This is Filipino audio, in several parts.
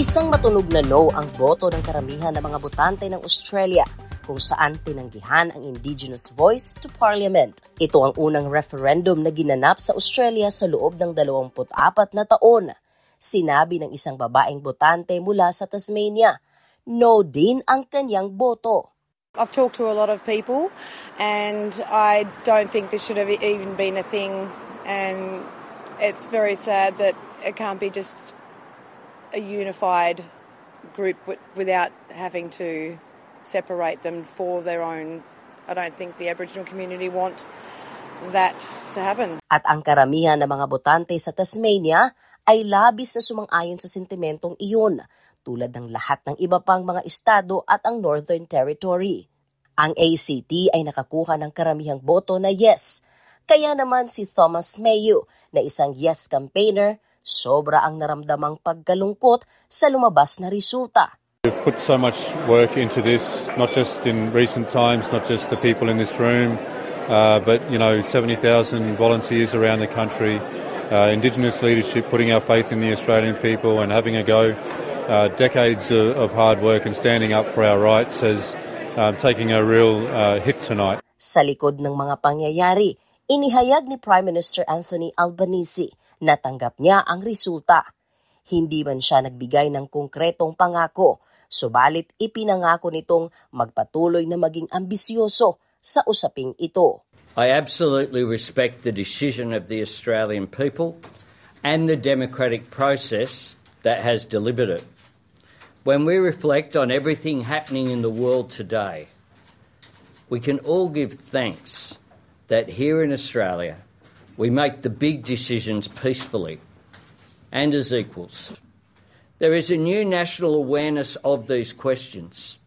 Napatunog na no ang boto ng karamihan ng mga botante ng Australia kung saan tinanggihan ang indigenous voice to parliament. Ito ang unang referendum na ginanap sa Australia sa loob ng 24 na taon. Sinabi ng isang babaeng botante mula sa Tasmania, no din ang kanyang boto. I've talked to a lot of people and I don't think this should have even been a thing and it's very sad that it can't be just a unified group without having to separate them for their own. I don't think the Aboriginal community want that to happen. At ang karamihan ng mga botante sa Tasmania ay labis na sumang-ayon sa sentimentong iyon, tulad ng lahat ng iba pang mga estado at ang Northern Territory. Ang ACT ay nakakuha ng karamihang boto na yes, kaya naman si Thomas Mayo na isang yes campaigner sobra ang naramdamang pagkalungkot sa lumabas na resulta. We've put so much work into this, not just in recent times, not just the people in this room, uh, but you know, 70,000 volunteers around the country, uh, Indigenous leadership, putting our faith in the Australian people and having a go. Uh, decades of, of, hard work and standing up for our rights as um, taking a real uh, hit tonight. Sa likod ng mga pangyayari, inihayag ni Prime Minister Anthony Albanese natanggap niya ang resulta. Hindi man siya nagbigay ng konkretong pangako, subalit ipinangako nitong magpatuloy na maging ambisyoso sa usaping ito. I absolutely respect the decision of the Australian people and the democratic process that has delivered it. When we reflect on everything happening in the world today, we can all give thanks that here in Australia we make the big decisions peacefully and as equals. There is a new national awareness of these questions.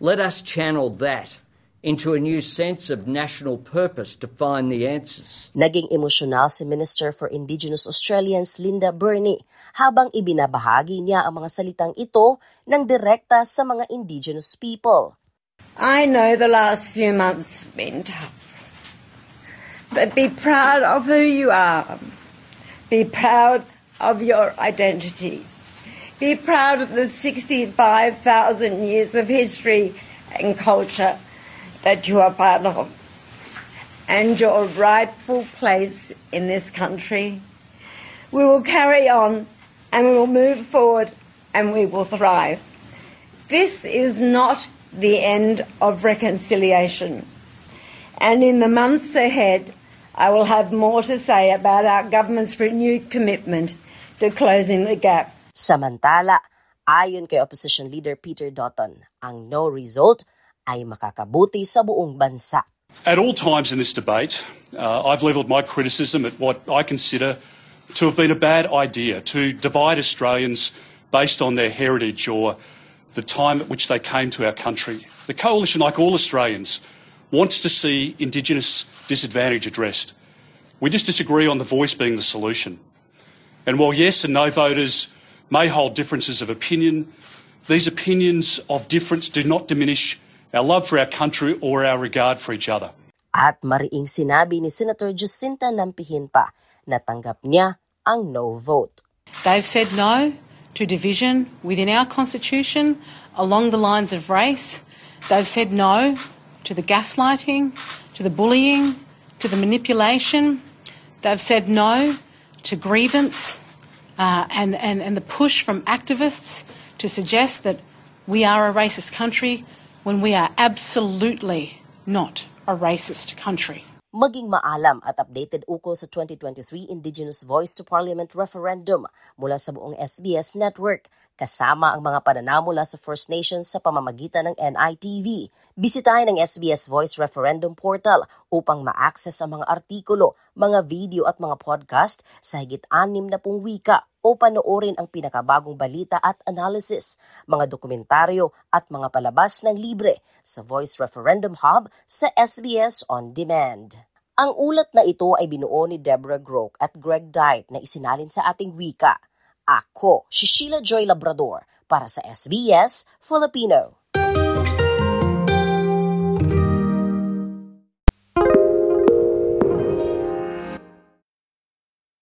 Let us channel that into a new sense of national purpose to find the answers. Naging emosyonal si Minister for Indigenous Australians Linda Burney habang ibinabahagi niya ang mga salitang ito ng direkta sa mga Indigenous people. I know the last few months have been tough. But be proud of who you are. Be proud of your identity. Be proud of the 65,000 years of history and culture that you are part of and your rightful place in this country. We will carry on and we will move forward and we will thrive. This is not the end of reconciliation. And in the months ahead, I will have more to say about our government's renewed commitment to closing the gap. Samantala, ayon kay Opposition Leader Peter Dutton, ang no result ay makakabuti sa buong bansa. At all times in this debate, uh, I've levelled my criticism at what I consider to have been a bad idea to divide Australians based on their heritage or the time at which they came to our country. The coalition, like all Australians, wants to see Indigenous disadvantage addressed. We just disagree on the voice being the solution. And while yes and no voters may hold differences of opinion, these opinions of difference do not diminish our love for our country or our regard for each other. At mariing sinabi ni Senator Jacinta Nampihin pa na tanggap niya ang no vote. They've said no to division within our constitution along the lines of race. They've said no to the gaslighting, to the bullying, to the manipulation. They've said no to grievance uh, and, and, and the push from activists to suggest that we are a racist country when we are absolutely not a racist country. maging maalam at updated ukol sa 2023 Indigenous Voice to Parliament referendum mula sa buong SBS network kasama ang mga pananaw mula sa First Nations sa pamamagitan ng NITV. Bisitahin ang SBS Voice Referendum portal upang ma-access ang mga artikulo, mga video at mga podcast sa higit anim na pung wika o panoorin ang pinakabagong balita at analysis, mga dokumentaryo at mga palabas ng libre sa Voice Referendum Hub sa SBS On Demand. Ang ulat na ito ay binuo ni Deborah Groke at Greg Diet na isinalin sa ating wika. Ako, si Sheila Joy Labrador para sa SBS Filipino.